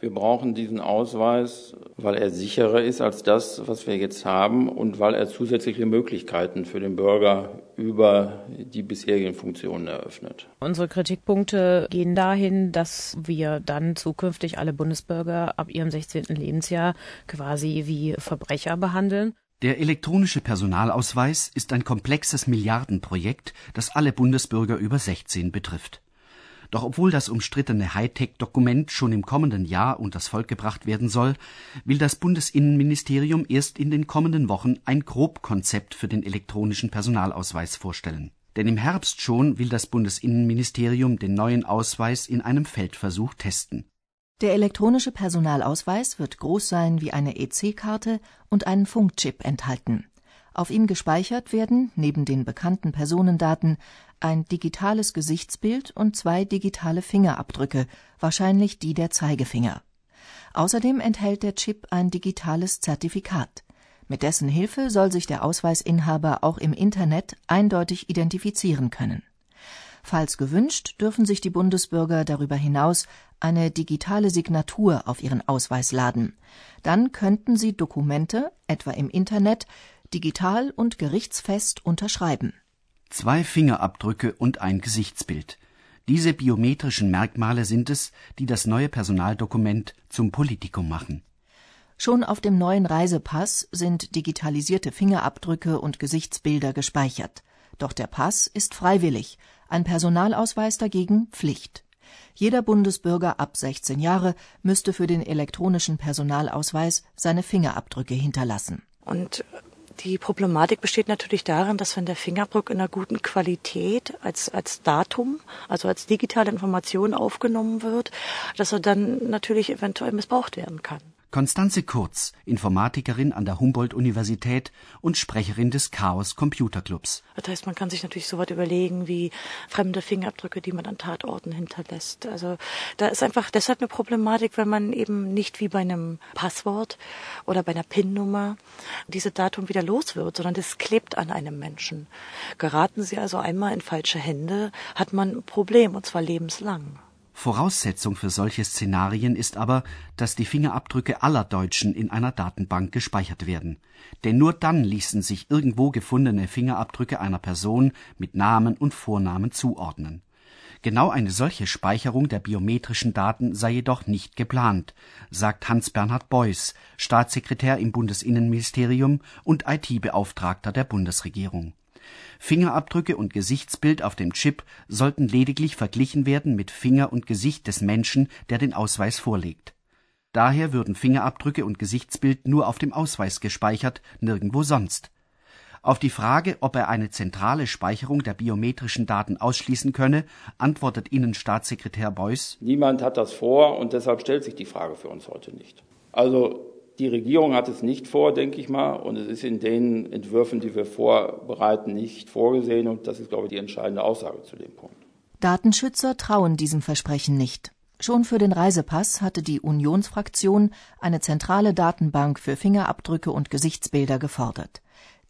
Wir brauchen diesen Ausweis, weil er sicherer ist als das, was wir jetzt haben und weil er zusätzliche Möglichkeiten für den Bürger über die bisherigen Funktionen eröffnet. Unsere Kritikpunkte gehen dahin, dass wir dann zukünftig alle Bundesbürger ab ihrem 16. Lebensjahr quasi wie Verbrecher behandeln. Der elektronische Personalausweis ist ein komplexes Milliardenprojekt, das alle Bundesbürger über 16 betrifft. Doch obwohl das umstrittene Hightech-Dokument schon im kommenden Jahr unters Volk gebracht werden soll, will das Bundesinnenministerium erst in den kommenden Wochen ein Grobkonzept für den elektronischen Personalausweis vorstellen. Denn im Herbst schon will das Bundesinnenministerium den neuen Ausweis in einem Feldversuch testen. Der elektronische Personalausweis wird groß sein wie eine EC-Karte und einen Funkchip enthalten. Auf ihm gespeichert werden, neben den bekannten Personendaten, ein digitales Gesichtsbild und zwei digitale Fingerabdrücke, wahrscheinlich die der Zeigefinger. Außerdem enthält der Chip ein digitales Zertifikat. Mit dessen Hilfe soll sich der Ausweisinhaber auch im Internet eindeutig identifizieren können. Falls gewünscht, dürfen sich die Bundesbürger darüber hinaus eine digitale Signatur auf ihren Ausweis laden. Dann könnten sie Dokumente, etwa im Internet, digital und gerichtsfest unterschreiben. Zwei Fingerabdrücke und ein Gesichtsbild. Diese biometrischen Merkmale sind es, die das neue Personaldokument zum Politikum machen. Schon auf dem neuen Reisepass sind digitalisierte Fingerabdrücke und Gesichtsbilder gespeichert. Doch der Pass ist freiwillig, ein Personalausweis dagegen Pflicht. Jeder Bundesbürger ab 16 Jahre müsste für den elektronischen Personalausweis seine Fingerabdrücke hinterlassen. Und die Problematik besteht natürlich darin, dass wenn der Fingerabdruck in einer guten Qualität als, als Datum, also als digitale Information aufgenommen wird, dass er dann natürlich eventuell missbraucht werden kann. Konstanze Kurz, Informatikerin an der Humboldt-Universität und Sprecherin des Chaos Computer Clubs. Das heißt, man kann sich natürlich so was überlegen wie fremde Fingerabdrücke, die man an Tatorten hinterlässt. Also da ist einfach deshalb eine Problematik, wenn man eben nicht wie bei einem Passwort oder bei einer PIN-Nummer diese Datum wieder los wird, sondern das klebt an einem Menschen. Geraten Sie also einmal in falsche Hände, hat man ein Problem und zwar lebenslang. Voraussetzung für solche Szenarien ist aber, dass die Fingerabdrücke aller Deutschen in einer Datenbank gespeichert werden. Denn nur dann ließen sich irgendwo gefundene Fingerabdrücke einer Person mit Namen und Vornamen zuordnen. Genau eine solche Speicherung der biometrischen Daten sei jedoch nicht geplant, sagt Hans-Bernhard Beuys, Staatssekretär im Bundesinnenministerium und IT-Beauftragter der Bundesregierung Fingerabdrücke und Gesichtsbild auf dem Chip sollten lediglich verglichen werden mit Finger und Gesicht des Menschen, der den Ausweis vorlegt. Daher würden Fingerabdrücke und Gesichtsbild nur auf dem Ausweis gespeichert, nirgendwo sonst. Auf die Frage, ob er eine zentrale Speicherung der biometrischen Daten ausschließen könne, antwortet Innenstaatssekretär Beuys Niemand hat das vor und deshalb stellt sich die Frage für uns heute nicht. Also die Regierung hat es nicht vor, denke ich mal, und es ist in den Entwürfen, die wir vorbereiten, nicht vorgesehen. Und das ist, glaube ich, die entscheidende Aussage zu dem Punkt. Datenschützer trauen diesem Versprechen nicht. Schon für den Reisepass hatte die Unionsfraktion eine zentrale Datenbank für Fingerabdrücke und Gesichtsbilder gefordert.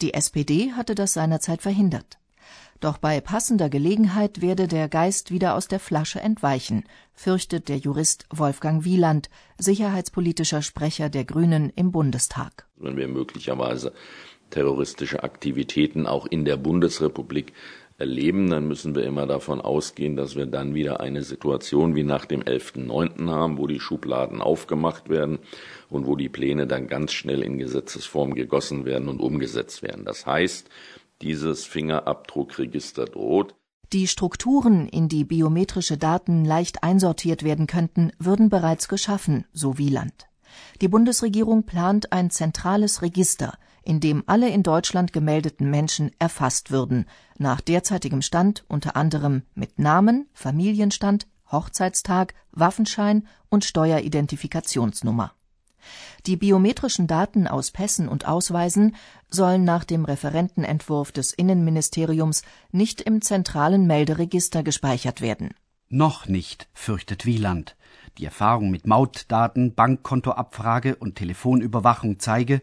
Die SPD hatte das seinerzeit verhindert. Doch bei passender Gelegenheit werde der Geist wieder aus der Flasche entweichen, fürchtet der Jurist Wolfgang Wieland, sicherheitspolitischer Sprecher der Grünen im Bundestag. Wenn wir möglicherweise terroristische Aktivitäten auch in der Bundesrepublik erleben, dann müssen wir immer davon ausgehen, dass wir dann wieder eine Situation wie nach dem 11.9. haben, wo die Schubladen aufgemacht werden und wo die Pläne dann ganz schnell in Gesetzesform gegossen werden und umgesetzt werden. Das heißt, dieses Fingerabdruckregister droht. Die Strukturen, in die biometrische Daten leicht einsortiert werden könnten, würden bereits geschaffen, so Wieland. Die Bundesregierung plant ein zentrales Register, in dem alle in Deutschland gemeldeten Menschen erfasst würden, nach derzeitigem Stand unter anderem mit Namen, Familienstand, Hochzeitstag, Waffenschein und Steueridentifikationsnummer. Die biometrischen Daten aus Pässen und Ausweisen sollen nach dem Referentenentwurf des Innenministeriums nicht im zentralen Melderegister gespeichert werden. Noch nicht, fürchtet Wieland. Die Erfahrung mit Mautdaten, Bankkontoabfrage und Telefonüberwachung zeige,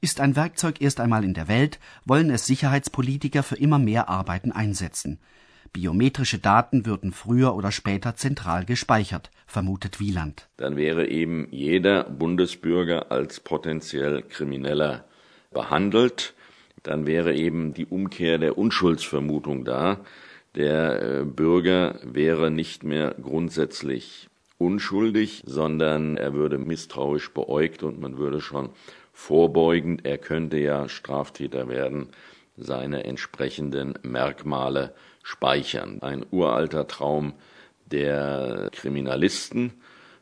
ist ein Werkzeug erst einmal in der Welt, wollen es Sicherheitspolitiker für immer mehr Arbeiten einsetzen. Biometrische Daten würden früher oder später zentral gespeichert, vermutet Wieland. Dann wäre eben jeder Bundesbürger als potenziell Krimineller behandelt. Dann wäre eben die Umkehr der Unschuldsvermutung da. Der äh, Bürger wäre nicht mehr grundsätzlich unschuldig, sondern er würde misstrauisch beäugt und man würde schon vorbeugend, er könnte ja Straftäter werden, seine entsprechenden Merkmale speichern. Ein uralter Traum der Kriminalisten.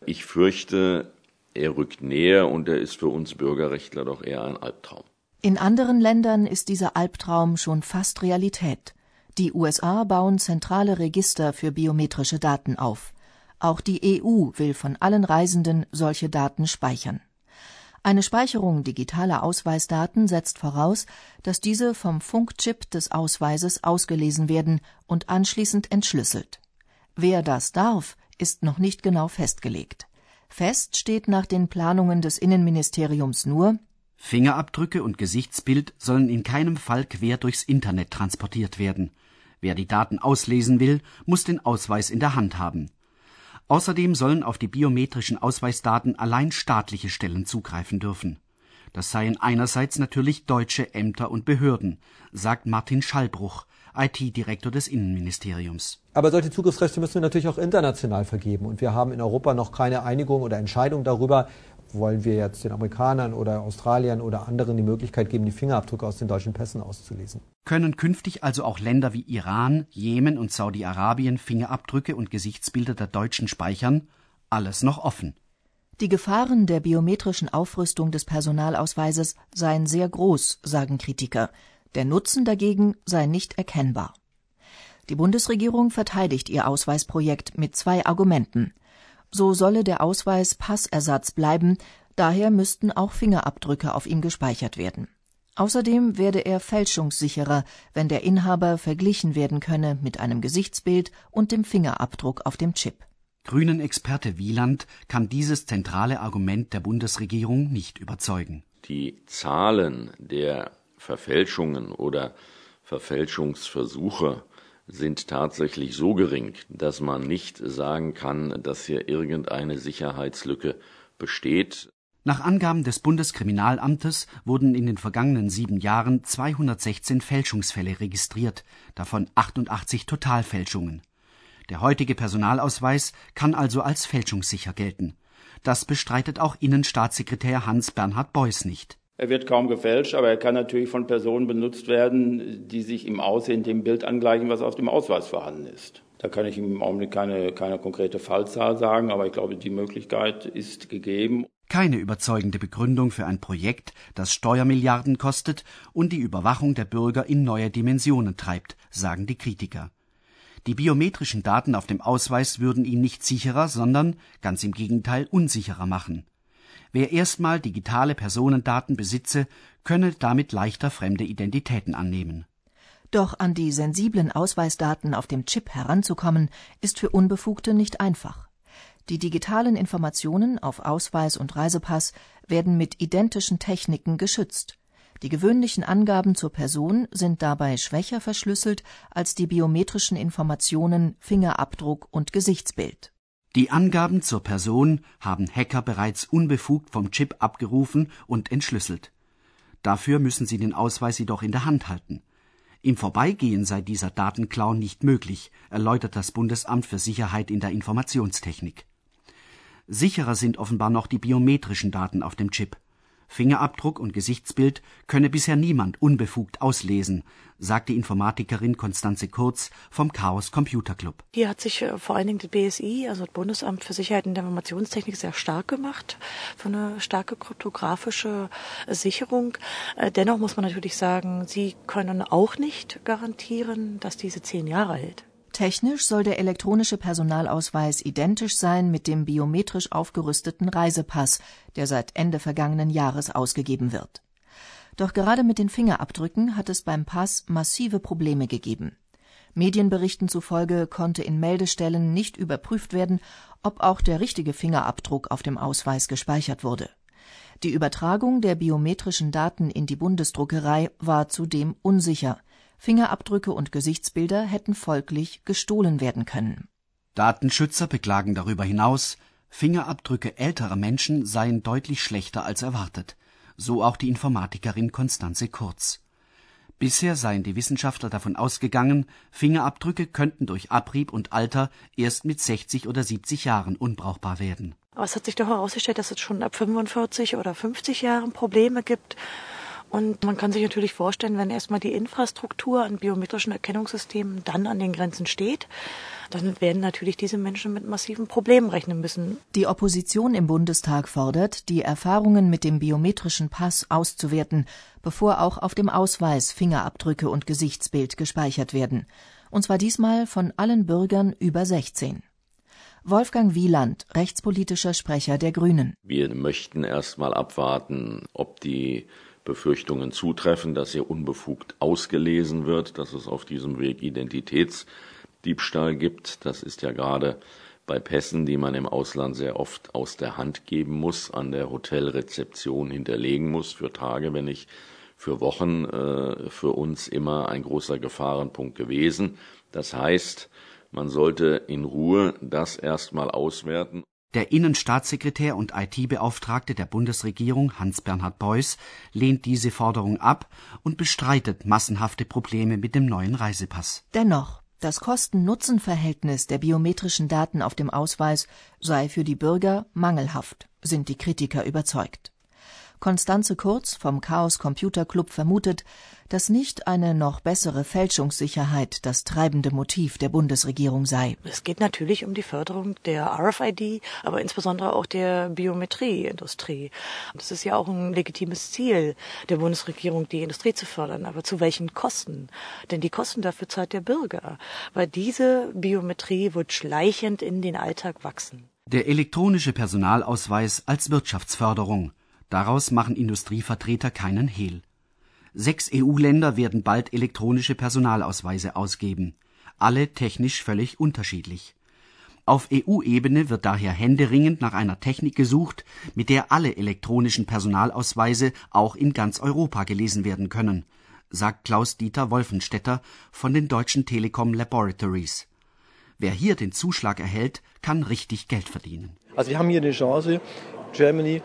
Ich fürchte, er rückt näher und er ist für uns Bürgerrechtler doch eher ein Albtraum. In anderen Ländern ist dieser Albtraum schon fast Realität. Die USA bauen zentrale Register für biometrische Daten auf. Auch die EU will von allen Reisenden solche Daten speichern. Eine Speicherung digitaler Ausweisdaten setzt voraus, dass diese vom Funkchip des Ausweises ausgelesen werden und anschließend entschlüsselt. Wer das darf, ist noch nicht genau festgelegt. Fest steht nach den Planungen des Innenministeriums nur, Fingerabdrücke und Gesichtsbild sollen in keinem Fall quer durchs Internet transportiert werden. Wer die Daten auslesen will, muss den Ausweis in der Hand haben. Außerdem sollen auf die biometrischen Ausweisdaten allein staatliche Stellen zugreifen dürfen. Das seien einerseits natürlich deutsche Ämter und Behörden, sagt Martin Schallbruch, IT-Direktor des Innenministeriums. Aber solche Zugriffsrechte müssen wir natürlich auch international vergeben. Und wir haben in Europa noch keine Einigung oder Entscheidung darüber, wollen wir jetzt den Amerikanern oder Australiern oder anderen die Möglichkeit geben, die Fingerabdrücke aus den deutschen Pässen auszulesen. Können künftig also auch Länder wie Iran, Jemen und Saudi-Arabien Fingerabdrücke und Gesichtsbilder der Deutschen speichern? Alles noch offen. Die Gefahren der biometrischen Aufrüstung des Personalausweises seien sehr groß, sagen Kritiker. Der Nutzen dagegen sei nicht erkennbar. Die Bundesregierung verteidigt ihr Ausweisprojekt mit zwei Argumenten. So solle der Ausweis Passersatz bleiben, daher müssten auch Fingerabdrücke auf ihm gespeichert werden. Außerdem werde er fälschungssicherer, wenn der Inhaber verglichen werden könne mit einem Gesichtsbild und dem Fingerabdruck auf dem Chip. Grünen-Experte Wieland kann dieses zentrale Argument der Bundesregierung nicht überzeugen. Die Zahlen der Verfälschungen oder Verfälschungsversuche sind tatsächlich so gering, dass man nicht sagen kann, dass hier irgendeine Sicherheitslücke besteht. Nach Angaben des Bundeskriminalamtes wurden in den vergangenen sieben Jahren 216 Fälschungsfälle registriert, davon 88 Totalfälschungen. Der heutige Personalausweis kann also als fälschungssicher gelten. Das bestreitet auch Innenstaatssekretär Hans Bernhard Beuys nicht. Er wird kaum gefälscht, aber er kann natürlich von Personen benutzt werden, die sich im Aussehen dem Bild angleichen, was auf dem Ausweis vorhanden ist. Da kann ich im Augenblick keine, keine konkrete Fallzahl sagen, aber ich glaube, die Möglichkeit ist gegeben. Keine überzeugende Begründung für ein Projekt, das Steuermilliarden kostet und die Überwachung der Bürger in neue Dimensionen treibt, sagen die Kritiker. Die biometrischen Daten auf dem Ausweis würden ihn nicht sicherer, sondern ganz im Gegenteil unsicherer machen. Wer erstmal digitale Personendaten besitze, könne damit leichter fremde Identitäten annehmen. Doch an die sensiblen Ausweisdaten auf dem Chip heranzukommen, ist für Unbefugte nicht einfach. Die digitalen Informationen auf Ausweis und Reisepass werden mit identischen Techniken geschützt. Die gewöhnlichen Angaben zur Person sind dabei schwächer verschlüsselt als die biometrischen Informationen Fingerabdruck und Gesichtsbild. Die Angaben zur Person haben Hacker bereits unbefugt vom Chip abgerufen und entschlüsselt. Dafür müssen sie den Ausweis jedoch in der Hand halten. Im Vorbeigehen sei dieser Datenklau nicht möglich, erläutert das Bundesamt für Sicherheit in der Informationstechnik. Sicherer sind offenbar noch die biometrischen Daten auf dem Chip. Fingerabdruck und Gesichtsbild könne bisher niemand unbefugt auslesen, sagt die Informatikerin Konstanze Kurz vom Chaos Computer Club. Hier hat sich äh, vor allen Dingen das BSI, also das Bundesamt für Sicherheit in der Informationstechnik, sehr stark gemacht für eine starke kryptografische Sicherung. Äh, dennoch muss man natürlich sagen, sie können auch nicht garantieren, dass diese zehn Jahre hält. Technisch soll der elektronische Personalausweis identisch sein mit dem biometrisch aufgerüsteten Reisepass, der seit Ende vergangenen Jahres ausgegeben wird. Doch gerade mit den Fingerabdrücken hat es beim Pass massive Probleme gegeben. Medienberichten zufolge konnte in Meldestellen nicht überprüft werden, ob auch der richtige Fingerabdruck auf dem Ausweis gespeichert wurde. Die Übertragung der biometrischen Daten in die Bundesdruckerei war zudem unsicher Fingerabdrücke und Gesichtsbilder hätten folglich gestohlen werden können. Datenschützer beklagen darüber hinaus, Fingerabdrücke älterer Menschen seien deutlich schlechter als erwartet, so auch die Informatikerin Constanze Kurz. Bisher seien die Wissenschaftler davon ausgegangen, Fingerabdrücke könnten durch Abrieb und Alter erst mit 60 oder 70 Jahren unbrauchbar werden. Aber es hat sich doch herausgestellt, dass es schon ab 45 oder 50 Jahren Probleme gibt. Und man kann sich natürlich vorstellen, wenn erstmal die Infrastruktur an biometrischen Erkennungssystemen dann an den Grenzen steht, dann werden natürlich diese Menschen mit massiven Problemen rechnen müssen. Die Opposition im Bundestag fordert, die Erfahrungen mit dem biometrischen Pass auszuwerten, bevor auch auf dem Ausweis Fingerabdrücke und Gesichtsbild gespeichert werden. Und zwar diesmal von allen Bürgern über 16. Wolfgang Wieland, rechtspolitischer Sprecher der Grünen. Wir möchten erst mal abwarten, ob die Befürchtungen zutreffen, dass hier unbefugt ausgelesen wird, dass es auf diesem Weg Identitäts Diebstahl gibt. Das ist ja gerade bei Pässen, die man im Ausland sehr oft aus der Hand geben muss, an der Hotelrezeption hinterlegen muss für Tage, wenn nicht für Wochen, äh, für uns immer ein großer Gefahrenpunkt gewesen. Das heißt, man sollte in Ruhe das erstmal auswerten. Der Innenstaatssekretär und IT-Beauftragte der Bundesregierung Hans-Bernhard Beuys lehnt diese Forderung ab und bestreitet massenhafte Probleme mit dem neuen Reisepass. Dennoch das Kosten-Nutzen-Verhältnis der biometrischen Daten auf dem Ausweis sei für die Bürger mangelhaft, sind die Kritiker überzeugt Konstanze Kurz vom Chaos Computer Club vermutet, dass nicht eine noch bessere Fälschungssicherheit das treibende Motiv der Bundesregierung sei. Es geht natürlich um die Förderung der RFID, aber insbesondere auch der Biometrieindustrie. Das ist ja auch ein legitimes Ziel der Bundesregierung, die Industrie zu fördern. Aber zu welchen Kosten? Denn die Kosten dafür zahlt der Bürger. Weil diese Biometrie wird schleichend in den Alltag wachsen. Der elektronische Personalausweis als Wirtschaftsförderung. Daraus machen Industrievertreter keinen Hehl. Sechs EU-Länder werden bald elektronische Personalausweise ausgeben, alle technisch völlig unterschiedlich. Auf EU-Ebene wird daher händeringend nach einer Technik gesucht, mit der alle elektronischen Personalausweise auch in ganz Europa gelesen werden können, sagt Klaus-Dieter Wolfenstetter von den deutschen Telekom Laboratories. Wer hier den Zuschlag erhält, kann richtig Geld verdienen. Also wir haben hier eine Chance, Germany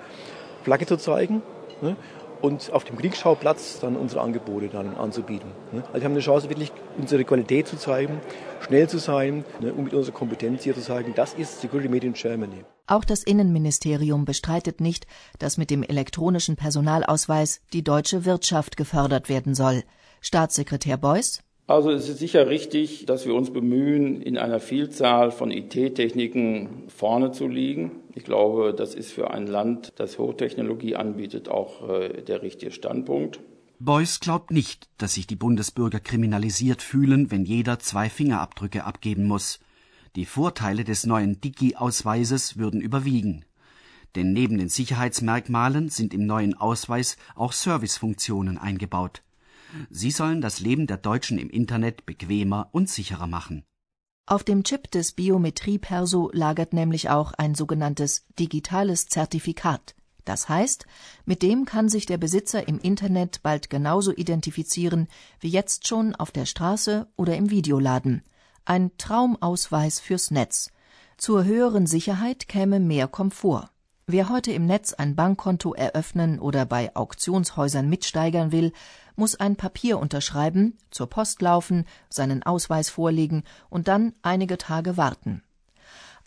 Flagge zu zeigen ne? und auf dem Kriegsschauplatz dann unsere Angebote dann anzubieten. Ne? Also wir haben eine Chance, wirklich unsere Qualität zu zeigen, schnell zu sein ne? und mit unserer Kompetenz hier zu zeigen, das ist Security Made in Germany. Auch das Innenministerium bestreitet nicht, dass mit dem elektronischen Personalausweis die deutsche Wirtschaft gefördert werden soll. Staatssekretär Beuys also es ist sicher richtig, dass wir uns bemühen, in einer Vielzahl von IT-Techniken vorne zu liegen. Ich glaube, das ist für ein Land, das Hochtechnologie anbietet, auch äh, der richtige Standpunkt. Beuys glaubt nicht, dass sich die Bundesbürger kriminalisiert fühlen, wenn jeder zwei Fingerabdrücke abgeben muss. Die Vorteile des neuen Digi-Ausweises würden überwiegen. Denn neben den Sicherheitsmerkmalen sind im neuen Ausweis auch Servicefunktionen eingebaut. Sie sollen das Leben der Deutschen im Internet bequemer und sicherer machen. Auf dem Chip des Biometrie-Perso lagert nämlich auch ein sogenanntes digitales Zertifikat. Das heißt, mit dem kann sich der Besitzer im Internet bald genauso identifizieren wie jetzt schon auf der Straße oder im Videoladen. Ein Traumausweis fürs Netz. Zur höheren Sicherheit käme mehr Komfort. Wer heute im Netz ein Bankkonto eröffnen oder bei Auktionshäusern mitsteigern will, muss ein Papier unterschreiben, zur Post laufen, seinen Ausweis vorlegen und dann einige Tage warten.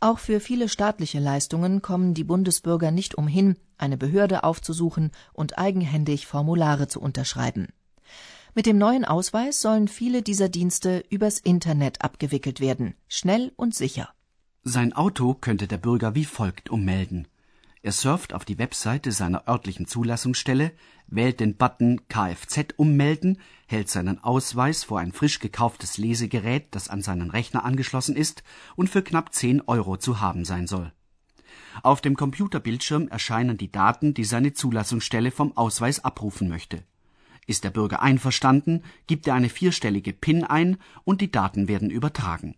Auch für viele staatliche Leistungen kommen die Bundesbürger nicht umhin, eine Behörde aufzusuchen und eigenhändig Formulare zu unterschreiben. Mit dem neuen Ausweis sollen viele dieser Dienste übers Internet abgewickelt werden, schnell und sicher. Sein Auto könnte der Bürger wie folgt ummelden. Er surft auf die Webseite seiner örtlichen Zulassungsstelle, wählt den Button Kfz ummelden, hält seinen Ausweis vor ein frisch gekauftes Lesegerät, das an seinen Rechner angeschlossen ist und für knapp 10 Euro zu haben sein soll. Auf dem Computerbildschirm erscheinen die Daten, die seine Zulassungsstelle vom Ausweis abrufen möchte. Ist der Bürger einverstanden, gibt er eine vierstellige PIN ein und die Daten werden übertragen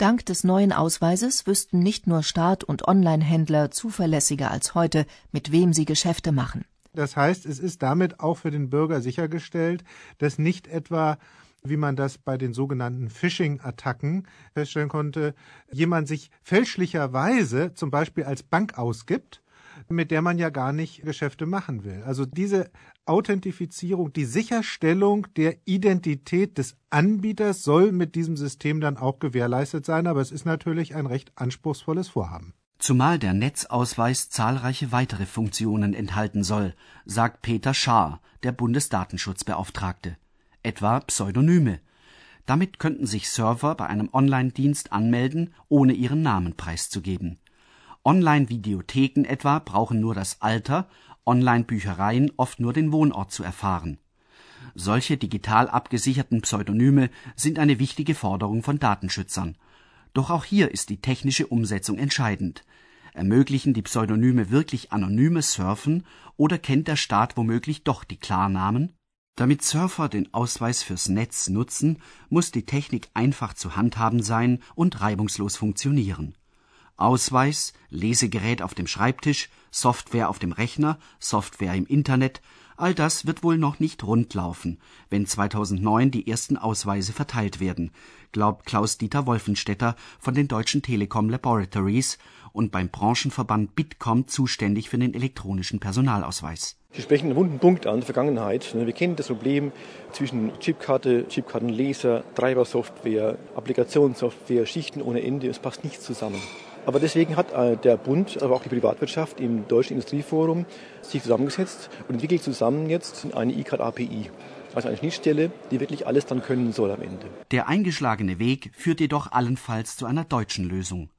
Dank des neuen Ausweises wüssten nicht nur Staat und Online-Händler zuverlässiger als heute, mit wem sie Geschäfte machen. Das heißt, es ist damit auch für den Bürger sichergestellt, dass nicht etwa wie man das bei den sogenannten Phishing-Attacken feststellen konnte, jemand sich fälschlicherweise zum Beispiel als Bank ausgibt, mit der man ja gar nicht Geschäfte machen will. Also diese Authentifizierung, die Sicherstellung der Identität des Anbieters soll mit diesem System dann auch gewährleistet sein, aber es ist natürlich ein recht anspruchsvolles Vorhaben. Zumal der Netzausweis zahlreiche weitere Funktionen enthalten soll, sagt Peter Schaar, der Bundesdatenschutzbeauftragte etwa Pseudonyme. Damit könnten sich Server bei einem Online-Dienst anmelden, ohne ihren Namen preiszugeben. Online-Videotheken etwa brauchen nur das Alter, Online-Büchereien oft nur den Wohnort zu erfahren. Solche digital abgesicherten Pseudonyme sind eine wichtige Forderung von Datenschützern. Doch auch hier ist die technische Umsetzung entscheidend. Ermöglichen die Pseudonyme wirklich anonymes Surfen oder kennt der Staat womöglich doch die Klarnamen? Damit Surfer den Ausweis fürs Netz nutzen, muss die Technik einfach zu handhaben sein und reibungslos funktionieren. Ausweis, Lesegerät auf dem Schreibtisch, Software auf dem Rechner, Software im Internet, all das wird wohl noch nicht rund laufen, wenn 2009 die ersten Ausweise verteilt werden, glaubt Klaus-Dieter Wolfenstädter von den Deutschen Telekom Laboratories und beim Branchenverband Bitkom zuständig für den elektronischen Personalausweis Sie sprechen einen wunden Punkt an, Vergangenheit. Wir kennen das Problem zwischen Chipkarte, Chipkartenleser, Treibersoftware, Applikationssoftware, Schichten ohne Ende. Es passt nicht zusammen. Aber deswegen hat äh, der Bund, aber auch die Privatwirtschaft im Deutschen Industrieforum sich zusammengesetzt und entwickelt zusammen jetzt eine ICAT-API. Also eine Schnittstelle, die wirklich alles dann können soll am Ende. Der eingeschlagene Weg führt jedoch allenfalls zu einer deutschen Lösung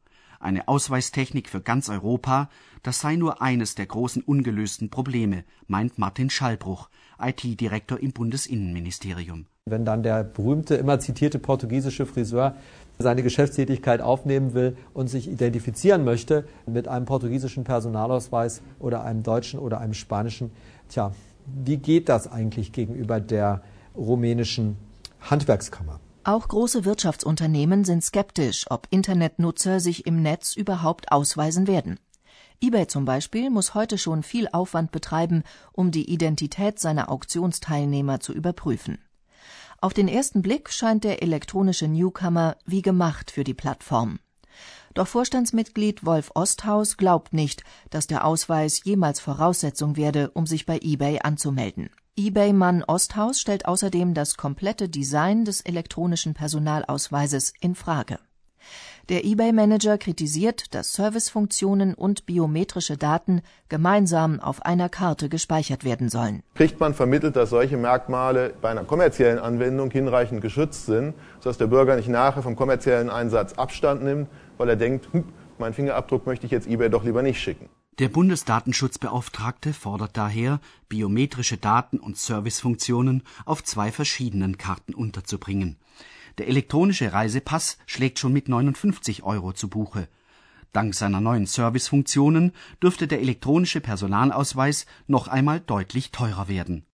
eine Ausweistechnik für ganz Europa, das sei nur eines der großen ungelösten Probleme, meint Martin Schallbruch, IT-Direktor im Bundesinnenministerium. Wenn dann der berühmte, immer zitierte portugiesische Friseur seine Geschäftstätigkeit aufnehmen will und sich identifizieren möchte mit einem portugiesischen Personalausweis oder einem deutschen oder einem spanischen, tja, wie geht das eigentlich gegenüber der rumänischen Handwerkskammer? Auch große Wirtschaftsunternehmen sind skeptisch, ob Internetnutzer sich im Netz überhaupt ausweisen werden. eBay zum Beispiel muss heute schon viel Aufwand betreiben, um die Identität seiner Auktionsteilnehmer zu überprüfen. Auf den ersten Blick scheint der elektronische Newcomer wie gemacht für die Plattform. Doch Vorstandsmitglied Wolf Osthaus glaubt nicht, dass der Ausweis jemals Voraussetzung werde, um sich bei eBay anzumelden eBay-Mann Osthaus stellt außerdem das komplette Design des elektronischen Personalausweises in Frage. Der eBay-Manager kritisiert, dass Servicefunktionen und biometrische Daten gemeinsam auf einer Karte gespeichert werden sollen. Kriegt man vermittelt, dass solche Merkmale bei einer kommerziellen Anwendung hinreichend geschützt sind, sodass der Bürger nicht nachher vom kommerziellen Einsatz Abstand nimmt, weil er denkt, hm, meinen Fingerabdruck möchte ich jetzt eBay doch lieber nicht schicken. Der Bundesdatenschutzbeauftragte fordert daher, biometrische Daten und Servicefunktionen auf zwei verschiedenen Karten unterzubringen. Der elektronische Reisepass schlägt schon mit 59 Euro zu Buche. Dank seiner neuen Servicefunktionen dürfte der elektronische Personalausweis noch einmal deutlich teurer werden